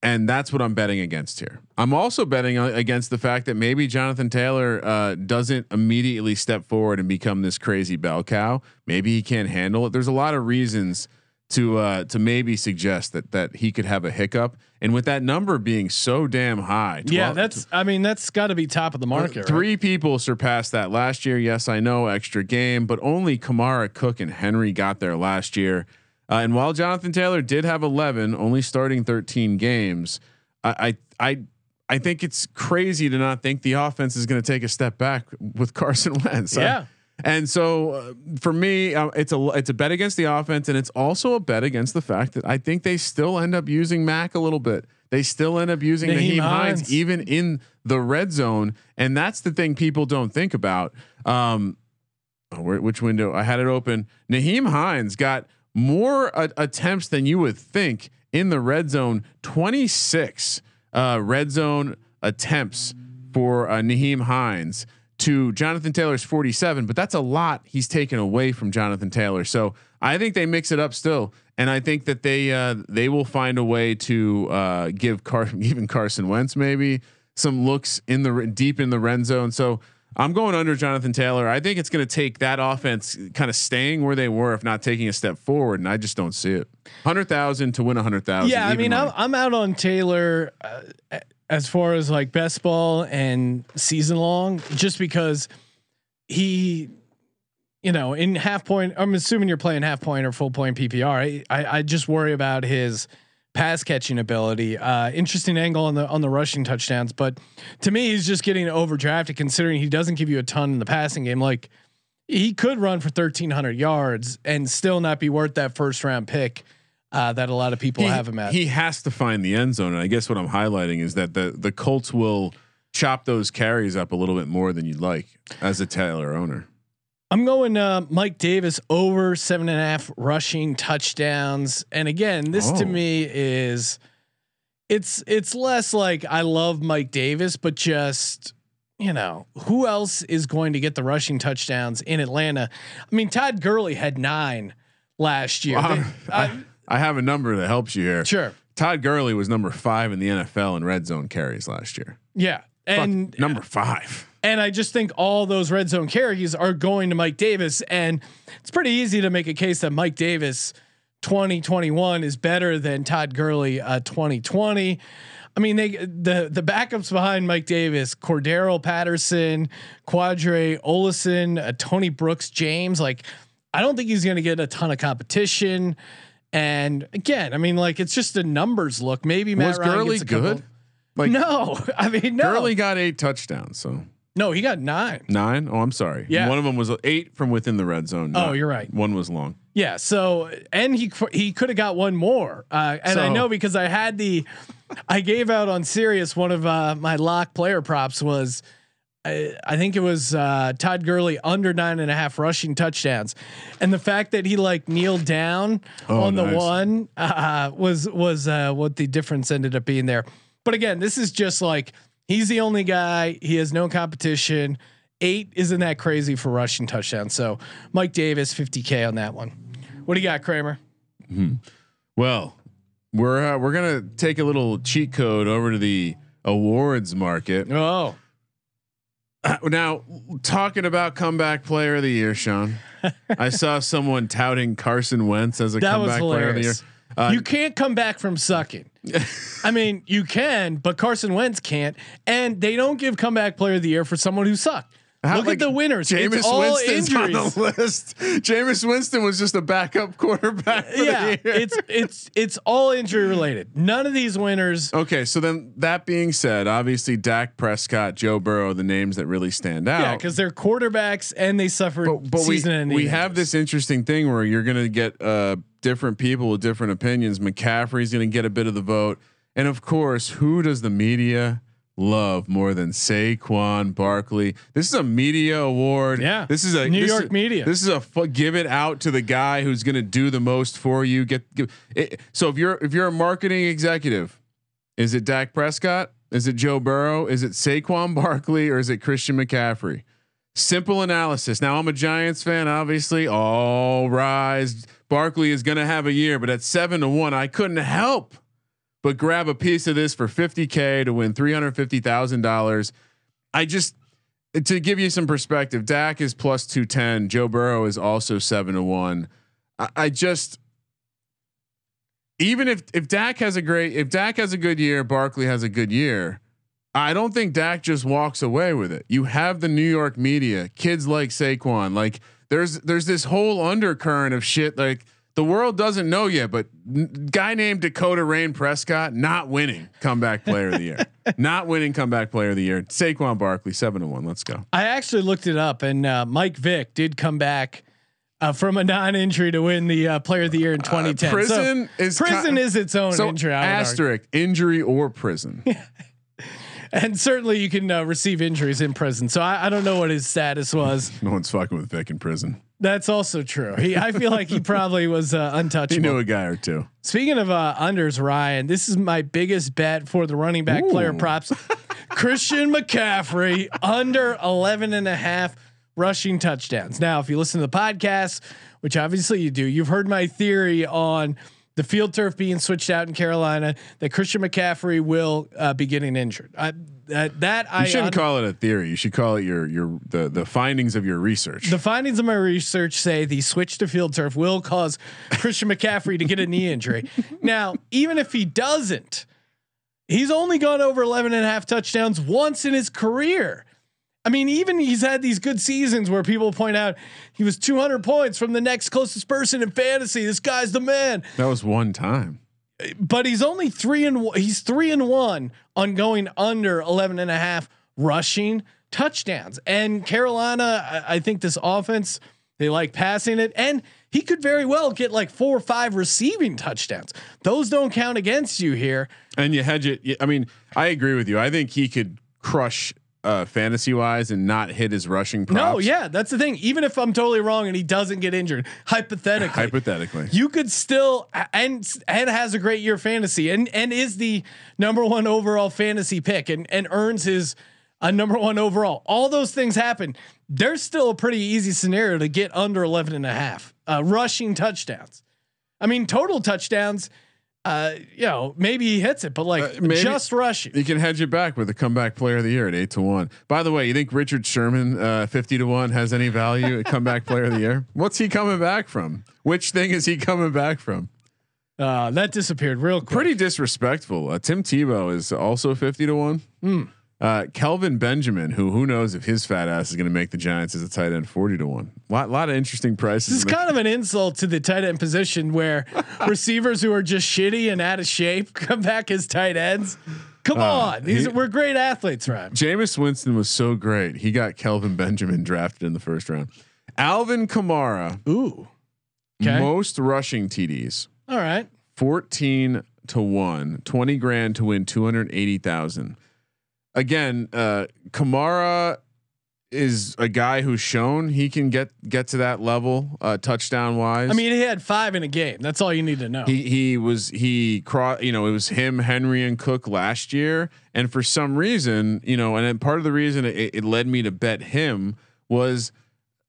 And that's what I'm betting against here. I'm also betting against the fact that maybe Jonathan Taylor uh, doesn't immediately step forward and become this crazy bell cow. Maybe he can't handle it. There's a lot of reasons to uh, to maybe suggest that that he could have a hiccup. And with that number being so damn high, yeah, that's, I mean, that's got to be top of the market. right? Three people surpassed that last year. Yes, I know extra game, but only Kamara, Cook, and Henry got there last year. Uh, and while Jonathan Taylor did have 11, only starting 13 games, I I I, I think it's crazy to not think the offense is going to take a step back with Carson Wentz. I- Yeah. and so uh, for me, uh, it's a it's a bet against the offense, and it's also a bet against the fact that I think they still end up using Mack a little bit. They still end up using Nyheim Nyheim Hines, Hines. even in the red zone, and that's the thing people don't think about. Um, oh, where, which window? I had it open. Nyheim Hines got more uh, attempts than you would think in the red zone. Twenty six uh, red zone attempts for uh, Nyheim Hines to Jonathan Taylor's 47, but that's a lot he's taken away from Jonathan Taylor. So I think they mix it up still, and I think that they uh, they will find a way to uh, give Car- even Carson Wentz maybe some looks in the deep in the red zone. So I'm going under Jonathan Taylor. I think it's going to take that offense kind of staying where they were, if not taking a step forward, and I just don't see it. Hundred thousand to win a hundred thousand. Yeah, I mean, I'm, I'm out on Taylor uh, as far as like best ball and season long, just because he, you know, in half point. I'm assuming you're playing half point or full point PPR. I, I, I just worry about his pass catching ability. Uh, interesting angle on the on the rushing touchdowns, but to me, he's just getting overdrafted considering he doesn't give you a ton in the passing game. Like he could run for 1300 yards and still not be worth that first round pick uh, that a lot of people he, have him at. He has to find the end zone, and I guess what I'm highlighting is that the the Colts will chop those carries up a little bit more than you'd like as a Taylor owner. I'm going uh, Mike Davis over seven and a half rushing touchdowns, and again, this to Oh. me is it's it's less like I love Mike Davis, but just you know who else is going to get the rushing touchdowns in Atlanta? I mean, Todd Gurley had nine last year. Wow. They- I, I have a number that helps you here. sure, Todd Gurley was number five in the NFL in red zone carries last year. yeah, Fuck, and number five. And I just think all those red zone carries are going to Mike Davis. And it's pretty easy to make a case that Mike Davis 2021 is better than Todd Gurley uh, 2020. I mean, they the the backups behind Mike Davis, Cordarrelle Patterson, Qadree Ollison, uh, Tony Brooks, James. Like, I don't think he's going to get a ton of competition. And again, I mean, like it's just a numbers look. Maybe Matt Was Ryan Gurley a couple- good? Like no, I mean, no, Gurley got eight touchdowns, so no, he got nine. nine. Oh, I'm sorry. Yeah. one of them was eight from within the red zone. Oh, you're right. One was long. Yeah. So, and he he could have got one more. Uh, and I know because I had the, I gave out on Sirius one of uh, my lock player props was, I, I think it was uh, Todd Gurley under nine and a half rushing touchdowns, and the fact that he like kneeled down Oh, on the one uh, was was uh, what the difference ended up being there. But again, this is just like he's the only guy. He has no competition. Eight isn't that crazy for rushing touchdowns. So Mike Davis, 50k on that one. What do you got, Kramer? Well, we're uh, we're gonna take a little cheat code over to the awards market. Oh, Uh, now, talking about comeback player of the year, Sean. I saw someone touting Carson Wentz as a that comeback player of the year. Uh, you can't come back from sucking. I mean, you can, but Carson Wentz can't. And they don't give comeback player of the year for someone who sucked. How- Look like, at the winners. Jameis it's all Winston's on injuries. the list. Jameis Winston was just a backup quarterback. For yeah, the year. it's it's it's all injury related. None of these winners. okay. So then, that being said, obviously Dak Prescott, Joe Burrow, the names that really stand out. Yeah, because they're quarterbacks and they suffered but, but we, we have this interesting thing where you're going to get uh, different people with different opinions. McCaffrey's going to get a bit of the vote, and of course, who does the media love more than Saquon Barkley? This is a media award. Yeah. this is a New York is- media. This is a give it out to the guy who's going to do the most for you. Get give, it, so if you're if you're a marketing executive, is it Dak Prescott? Is it Joe Burrow? Is it Saquon Barkley or is it Christian McCaffrey? Simple analysis. Now I'm a Giants fan, obviously. All rise. Barkley is going to have a year, but at seven to one, I couldn't help but grab a piece of this for 50k to win $350,000. I just to give you some perspective, Dak is plus 210. Joe Burrow is also seven to one. I, I just even if if Dak has a great if Dak has a good year, Barkley has a good year. I don't think Dak just walks away with it. You have the New York media, kids like Saquon, like there's there's this whole undercurrent of shit like the world doesn't know yet, but n- guy named Dakota Rain Prescott not winning comeback player of the year, not winning comeback player of the year. Saquon Barkley seven to one. Let's go. I actually looked it up, and uh, Mike Vick did come back uh, from a non-injury to win the uh, Player of the Year in 2010. So prison is prison ki- is its own So injury. Would argue. asterisk injury or prison. and certainly you can uh, receive injuries in prison. So I, I don't know what his status was. no one's fucking with Vick in prison. That's also true. He, I feel like he probably was uh, He knew a guy or two. Speaking of uh, unders, Ryan, this is my biggest bet for the running back Ooh. player props. Christian McCaffrey under 11 and a half rushing touchdowns. Now, if you listen to the podcast, which obviously you do, you've heard my theory on the field turf being switched out in Carolina, that Christian McCaffrey will uh, be getting injured. I, That that I shouldn't un- call it a theory. You should call it your your the the findings of your research. The findings of my research say the switch to field turf will cause Christian McCaffrey to get a knee injury. Now, even if he doesn't, he's only gone over 11 and a half touchdowns once in his career. I mean, even he's had these good seasons where people point out he was 200 points from the next closest person in fantasy. This guy's the man. that was one time. But he's only three and he's three and one on going under 11 and a half rushing touchdowns. And Carolina, I, I think this offense, they like passing it. And he could very well get like four or five receiving touchdowns. Those don't count against you here. And you hedge it. I mean, I agree with you. I think he could crush uh, fantasy wise and not hit his rushing props. No, yeah, that's the thing. Even if I'm totally wrong and he doesn't get injured, hypothetically, Hypothetically. you could still and and has a great year fantasy and and is the number one overall fantasy pick and and earns his a number one overall. All those things happen. There's still a pretty easy scenario to get under 11 and a half uh, rushing touchdowns. I mean, total touchdowns. Uh, you know, maybe he hits it, but like Uh, maybe- just rushing. You can hedge it back with a comeback player of the year at eight to one. By the way, you think Richard Sherman uh, fifty to one has any value at comeback player of the year? What's he coming back from? Which thing is he coming back from? Uh, that disappeared real quick. Pretty disrespectful. Uh, Tim Tebow is also fifty to one. Hmm. Uh, Kelvin Benjamin, who who knows if his fat ass is going to make the Giants as a tight end, forty to one. Lot lot of interesting prices. This is kind of an insult to the tight end position where receivers who are just shitty and out of shape come back as tight ends. Come on, these Uh, he- we're great athletes, right? Jameis Winston was so great. He got Kelvin Benjamin drafted in the first round. Alvin Kamara, Ooh, okay, most rushing TDs, all right. 14 to 1, 20 grand to win 280,000. Again, uh Kamara is a guy who's shown he can get get to that level uh touchdown wise. I mean, he had five in a game. That's all you need to know. he he was he cross you know it was him Henry and Cook last year and for some reason you know and then part of the reason it, it led me to bet him was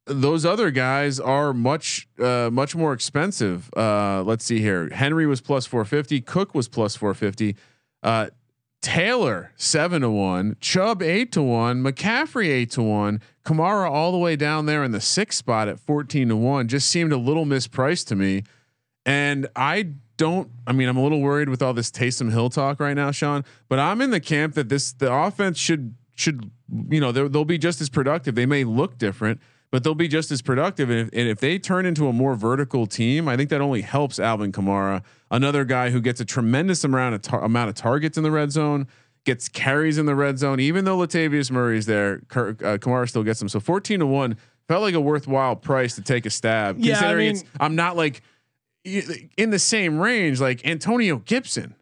those other guys are much uh, much more expensive. Uh, let's see here. Henry was plus 450. Cook was plus 450. Uh, Taylor seven to one. Chubb eight to one. McCaffrey eight to one. Kamara all the way down there in the sixth spot at 14 to one. Just seemed a little mispriced to me. And I don't. I mean, I'm a little worried with all this Taysom Hill talk right now, Sean. But I'm in the camp that this the offense should should you know they'll, they'll be just as productive. They may look different, but they'll be just as productive. And if, and if they turn into a more vertical team, I think that only helps Alvin Kamara, another guy who gets a tremendous amount of tar- amount of targets in the red zone, gets carries in the red zone. Even though Latavius Murray's there, Ker- uh, Kamara still gets them. So 14 to one felt like a worthwhile price to take a stab. Yeah, I considering mean- it's- I'm not like in the same range. Like Antonio Gibson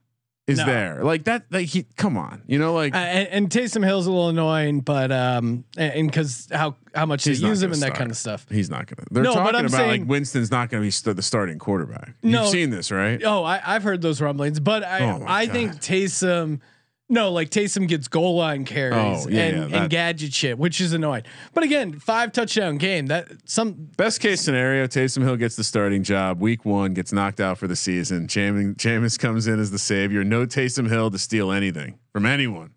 is No. there. Like that. Like he. Come on. You know. Like Uh, and, and Taysom Hill's a little annoying, but um, and because how how much they use him and that kind of stuff. he's not gonna. They're No, talking about saying- like Winston's not gonna be st- the starting quarterback. No. You've seen this, right? Oh, I, I've heard those rumblings, but I Oh I God. think Taysom. No, like Taysom gets goal line carries Oh, yeah, and, yeah, and gadget shit, which is annoying. But again, five touchdown game. That some Best case scenario, Taysom Hill gets the starting job. Week one gets knocked out for the season. Jamin, Jameis comes in as the savior. No Taysom Hill to steal anything from anyone.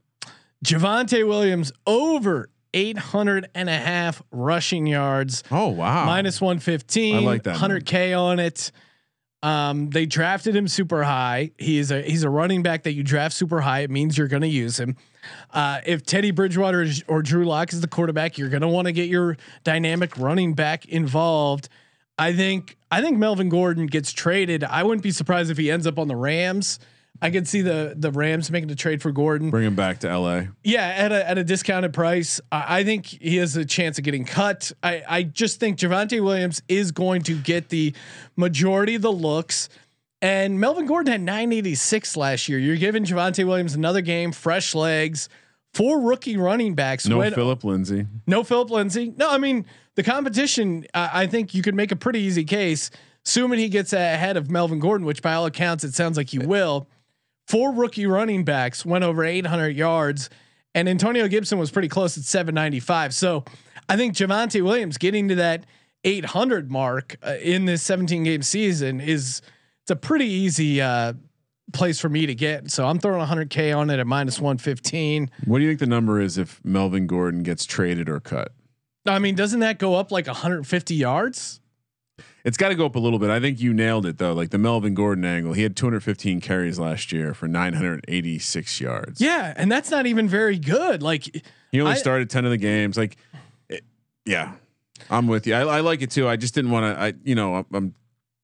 Javonte Williams over 800 and a half rushing yards, Oh wow! minus 115. I like that 100k on it. Um, they drafted him super high. He is a he's a running back that you draft super high. It means you're going to use him. Uh, if Teddy Bridgewater is, or Drew Lock is the quarterback, you're going to want to get your dynamic running back involved. I think I think Melvin Gordon gets traded. I wouldn't be surprised if he ends up on the Rams. I could see the the Rams making a trade for Gordon. Bring him back to L.A. Yeah, at a at a discounted price. I, I think he has a chance of getting cut. I I just think Javonte Williams is going to get the majority of the looks. And Melvin Gordon had 986 last year. You're giving Javonte Williams another game, fresh legs, four rookie running backs. No when- Philip Lindsay. no Philip Lindsay. No, I mean the competition. Uh, I think you could make a pretty easy case, assuming he gets ahead of Melvin Gordon, which by all accounts it sounds like he will. Four rookie running backs went over 800 yards, and Antonio Gibson was pretty close at 795. So I think Javonte Williams getting to that 800 mark uh, in this 17 game season is it's a pretty easy, uh, place for me to get. So I'm throwing 100k on it at minus 115. What do you think the number is if Melvin Gordon gets traded or cut? I mean, doesn't that go up like 150 yards? It's got to go up a little bit. I think you nailed it though. Like the Melvin Gordon angle, he had 215 carries last year for 986 yards. Yeah, and that's not even very good. Like he only I- started 10 of the games. Like, it- yeah, I'm with you. I, I like it too. I just didn't want to. I you know I'm, I'm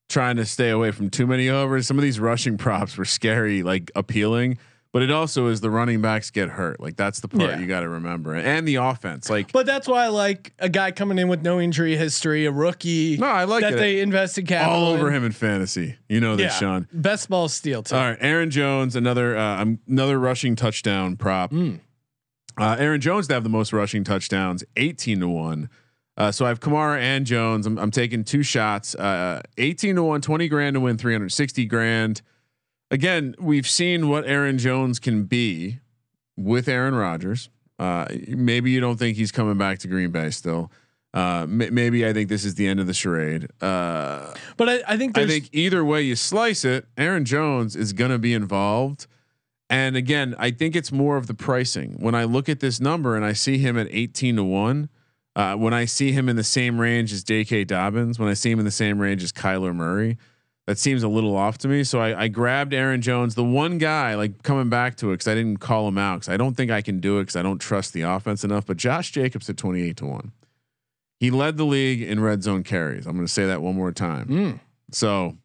trying to stay away from too many overs. Some of these rushing props were scary, like appealing. But it also is the running backs get hurt. Like that's the part Yeah. you got to remember, and the offense. Like But that's why I like a guy coming in with no injury history, a rookie. No, I like that it. they invested capital all over in. him in fantasy. You know this, Yeah, Sean. best ball steal too. All right, Aaron Jones, another uh, um, another rushing touchdown prop. Mm. Uh, Aaron Jones to have the most rushing touchdowns, eighteen to one. Uh, so I have Kamara and Jones. I'm, I'm taking two shots. Uh, 18 to one, 20 grand to win 360 grand. Again, we've seen what Aaron Jones can be with Aaron Rodgers. Uh, maybe you don't think he's coming back to Green Bay still. Uh, m- maybe I think this is the end of the charade. Uh, But I, I think I think either way you slice it, Aaron Jones is going to be involved. And again, I think it's more of the pricing. When I look at this number and I see him at 18 to 1, uh, when I see him in the same range as J.K. Dobbins, when I see him in the same range as Kyler Murray, that seems a little off to me. So I, I grabbed Aaron Jones, the one guy, like coming back to it because I didn't call him out because I don't think I can do it because I don't trust the offense enough. But Josh Jacobs at 28 to 1. He led the league in red zone carries. I'm going to say that one more time. Mm. So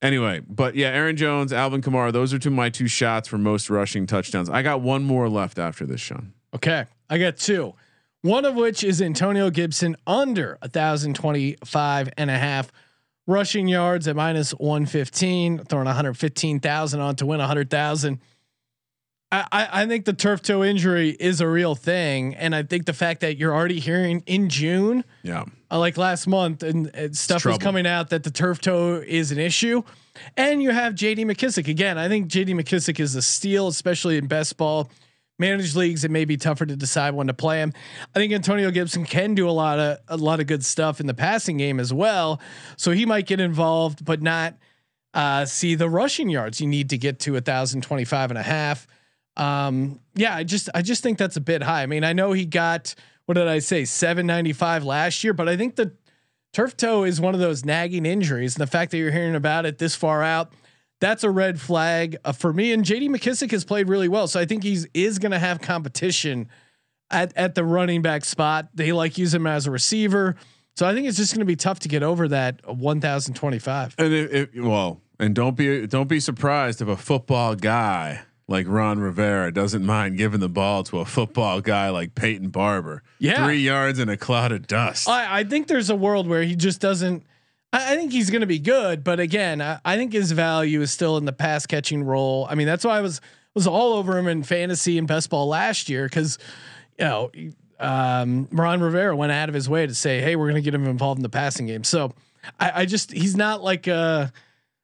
anyway, but yeah, Aaron Jones, Alvin Kamara, those are two my two shots for most rushing touchdowns. I got one more left after this, Sean. Okay. I got two. One of which is Antonio Gibson under 1,025 and a half rushing yards at minus 115, throwing 115,000 on to win 100,000. I, I, I think the turf toe injury is a real thing. And I think the fact that you're already hearing in June, Yeah. uh, like last month, and, and stuff was trouble. coming out that the turf toe is an issue. And you have JD McKissic again. I think JD McKissic is a steal, especially in best ball. Managed leagues, it may be tougher to decide when to play him. I think Antonio Gibson can do a lot of a lot of good stuff in the passing game as well. So he might get involved, but not uh, see the rushing yards you need to get to 1,025 and a half. Um, yeah, I just I just think that's a bit high. I mean, I know he got what did I say 795 last year, but I think the turf toe is one of those nagging injuries, and the fact that you're hearing about it this far out, that's a red flag uh, for me. And J.D. McKissic has played really well, so I think he's is going to have competition at at the running back spot. They like use him as a receiver, so I think it's just going to be tough to get over that 1,025. And if, if well, and don't be don't be surprised if a football guy like Ron Rivera doesn't mind giving the ball to a football guy like Peyton Barber. Yeah. Three yards in a cloud of dust. I, I think there's a world where he just doesn't. I, I think he's going to be good, but again, I, I think his value is still in the pass catching role. I mean, that's why I was was all over him in fantasy and best ball last year because you know um, Ron Rivera went out of his way to say, "Hey, we're going to get him involved in the passing game." So I, I just he's not like a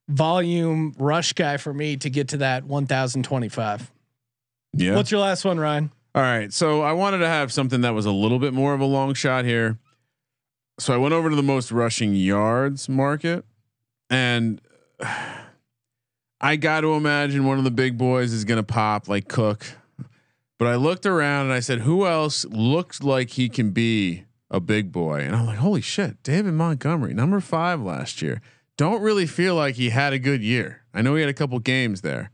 volume rush guy for me to get to that 1,025. yeah. What's your last one, Ryan? All right. So I wanted to have something that was a little bit more of a long shot here. So I went over to the most rushing yards market and I got to imagine one of the big boys is going to pop like Cook. But I looked around and I said, who else looks like he can be a big boy? And I'm like, holy shit, David Montgomery, number five last year. Don't really feel like he had a good year. I know he had a couple games there.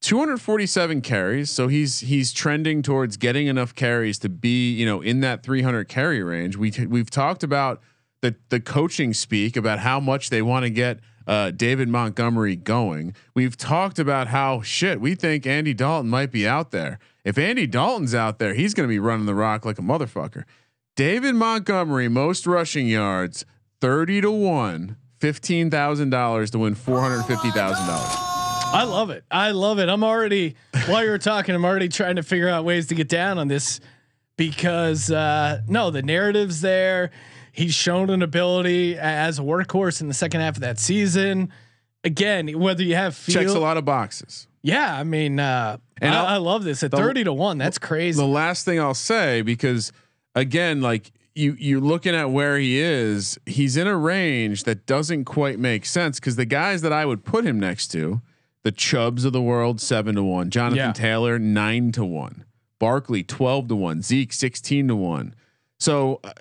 247 carries, so he's he's trending towards getting enough carries to be, you know, in that 300 carry range. We we've talked about the the coaching speak about how much they want to get uh, David Montgomery going. We've talked about how shit we think Andy Dalton might be out there. If Andy Dalton's out there, he's going to be running the rock like a motherfucker. David Montgomery, most rushing yards, 30 to 1, $15,000 to win $450,000. I love it. I love it. I'm already while you were talking, I'm already trying to figure out ways to get down on this because uh no, the narrative's there. He's shown an ability as a workhorse in the second half of that season. Again, whether you have feel, Checks a lot of boxes. yeah, I mean, uh, And I, I love this at the- thirty to one. That's crazy. The last thing I'll say, because again, like you, you're looking at where he is, he's in a range that doesn't quite make sense because the guys that I would put him next to, the Chubbs of the world seven to one, Jonathan Yeah. Taylor nine to one, Barkley twelve to one, Zeke sixteen to one. So uh,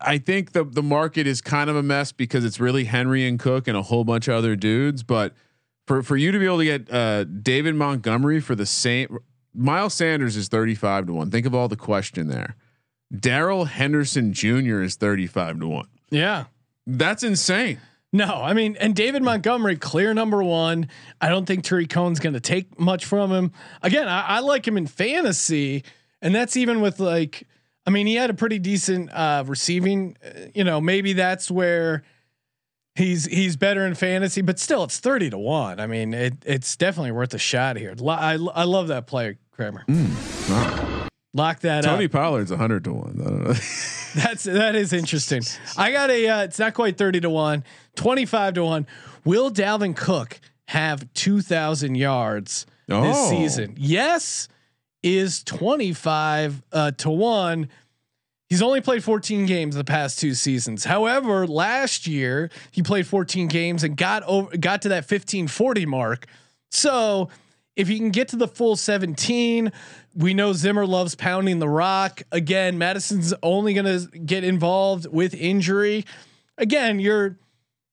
I think the the market is kind of a mess because it's really Henry and Cook and a whole bunch of other dudes. But for for you to be able to get uh, David Montgomery for the same, Miles Sanders is thirty five to one. Think of all the question there. Darrell Henderson Jr. is thirty five to one. Yeah. That's insane. No, I mean, and David Montgomery, clear number one. I don't think Tarik Cohen's going to take much from him. Again, I, I like him in fantasy, and that's even with like, I mean, he had a pretty decent uh, receiving. uh, You know, maybe that's where he's he's better in fantasy, but still, it's thirty to one. I mean, it, it's definitely worth a shot here. Lo- I I love that player, Kramer. Lock that up. Tony Pollard's hundred to one. I don't know. That's that is interesting. I got a. Uh, it's not quite thirty to one. Twenty five to one. Will Dalvin Cook have two thousand yards this Oh. season? Yes, is twenty five uh, to one. He's only played 14 games the past two seasons. However, last year he played 14 games and got over got to that 1540 mark. So, if you can get to the full 17, we know Zimmer loves pounding the rock. Again, Mattison's only going to get involved with injury. Again, you're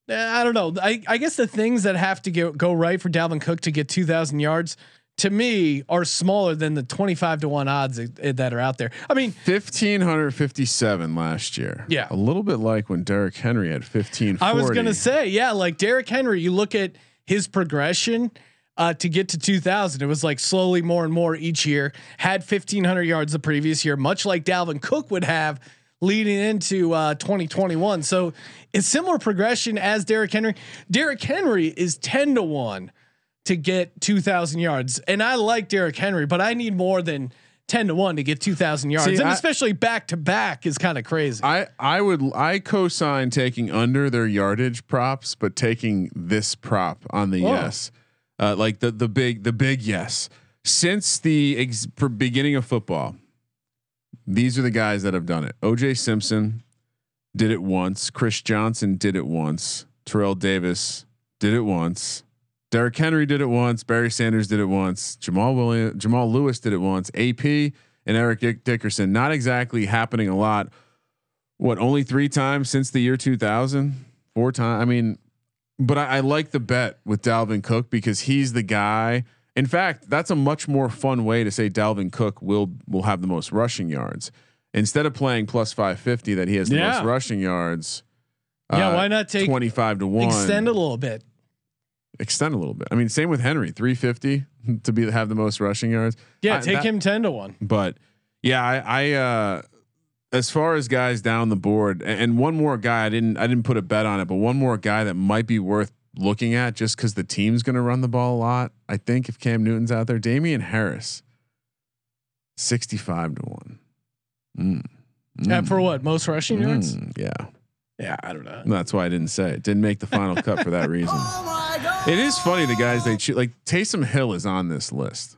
I don't know. I, I guess the things that have to go, go right for Dalvin Cook to get 2,000 yards to me are smaller than the 25 to 1 odds that are out there. I mean, Fifteen hundred fifty-seven last year. Yeah. a little bit like when Derrick Henry had fifteen. I was gonna say, yeah, like Derrick Henry. You look at his progression uh, to get to 2,000. It was like slowly more and more each year. Had 1,500 yards the previous year, much like Dalvin Cook would have leading into uh, 2021. So it's similar progression as Derrick Henry. Derrick Henry is 10 to one to get 2,000 yards, and I like Derrick Henry, but I need more than. 10 to 1 to get 2000 yards See, and I- especially back to back is kind of crazy. I I would I co-sign taking under their yardage props, but taking this prop on the Whoa. yes, uh, like the the big the big yes. Since the ex- beginning of football, these are the guys that have done it. O.J. Simpson did it once. Chris Johnson did it once. Terrell Davis did it once. Derrick Henry did it once. Barry Sanders did it once. Jamal William, Jamal Lewis did it once. AP and Eric Dick- Dickerson. Not exactly happening a lot. What only three times since the year 2000? Four times. I mean, but I, I like the bet with Dalvin Cook because he's the guy. In fact, that's a much more fun way to say Dalvin Cook will will have the most rushing yards instead of playing plus 550 that he has the Yeah. most rushing yards. Yeah, uh, why not take 25 to 1 Extend a little bit. extend a little bit. I mean, same with Henry, 350 to be have the most rushing yards. Yeah, I- take that- him 10 to 1. But yeah, I, I uh as far as guys down the board, a- and one more guy, I didn't I didn't put a bet on it, but one more guy that might be worth looking at just because the team's going to run the ball a lot. I think if Cam Newton's out there, Damien Harris, sixty-five to one. Mm. Yeah, Mm. for what? Most rushing yards? Mm, yeah, Yeah, I don't know. that's why I didn't say it. Didn't make the final cut for that reason. It is funny the guys they choose. Like Taysom Hill is on this list.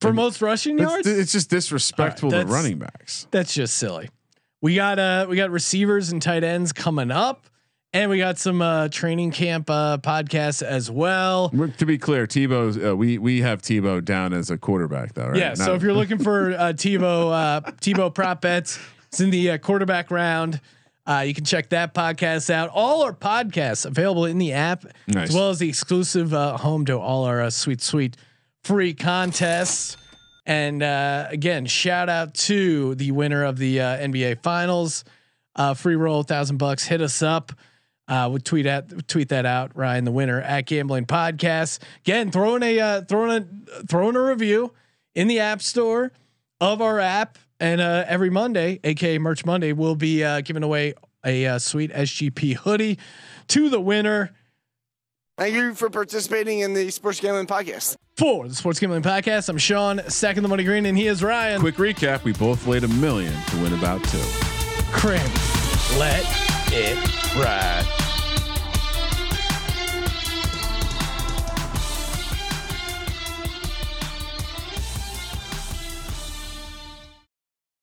For most rushing yards? it's just disrespectful to running backs. That's just silly. We got uh we got receivers and tight ends coming up. And we got some uh, training camp uh, podcasts as well. We're- To be clear, Tebow's uh, we we have Tebow down as a quarterback though, right? Yeah. So if you're looking for uh, Tebow uh, Tebow prop bets, it's in the uh, quarterback round. Uh, you can check that podcast out. All our podcasts available in the app, Nice. as well as the exclusive uh, home to all our uh, sweet, sweet free contests. And uh, again, shout out to the winner of the uh, NBA Finals. Uh, free roll, thousand bucks. Hit us up. Uh, we'll tweet at tweet that out, Ryan, the winner at Gambling Podcast. Again, throwing a uh, throwing a throwing a review in the App Store of our app, and uh, every Monday, aka Merch Monday, we'll be uh, giving away a uh, sweet SGP hoodie to the winner Thank you for participating in the Sports Gambling Podcast. for the Sports Gambling Podcast. I'm Sean, second the money green, and he is Ryan. quick recap: we both laid a million to win about two. Crim, let it ride.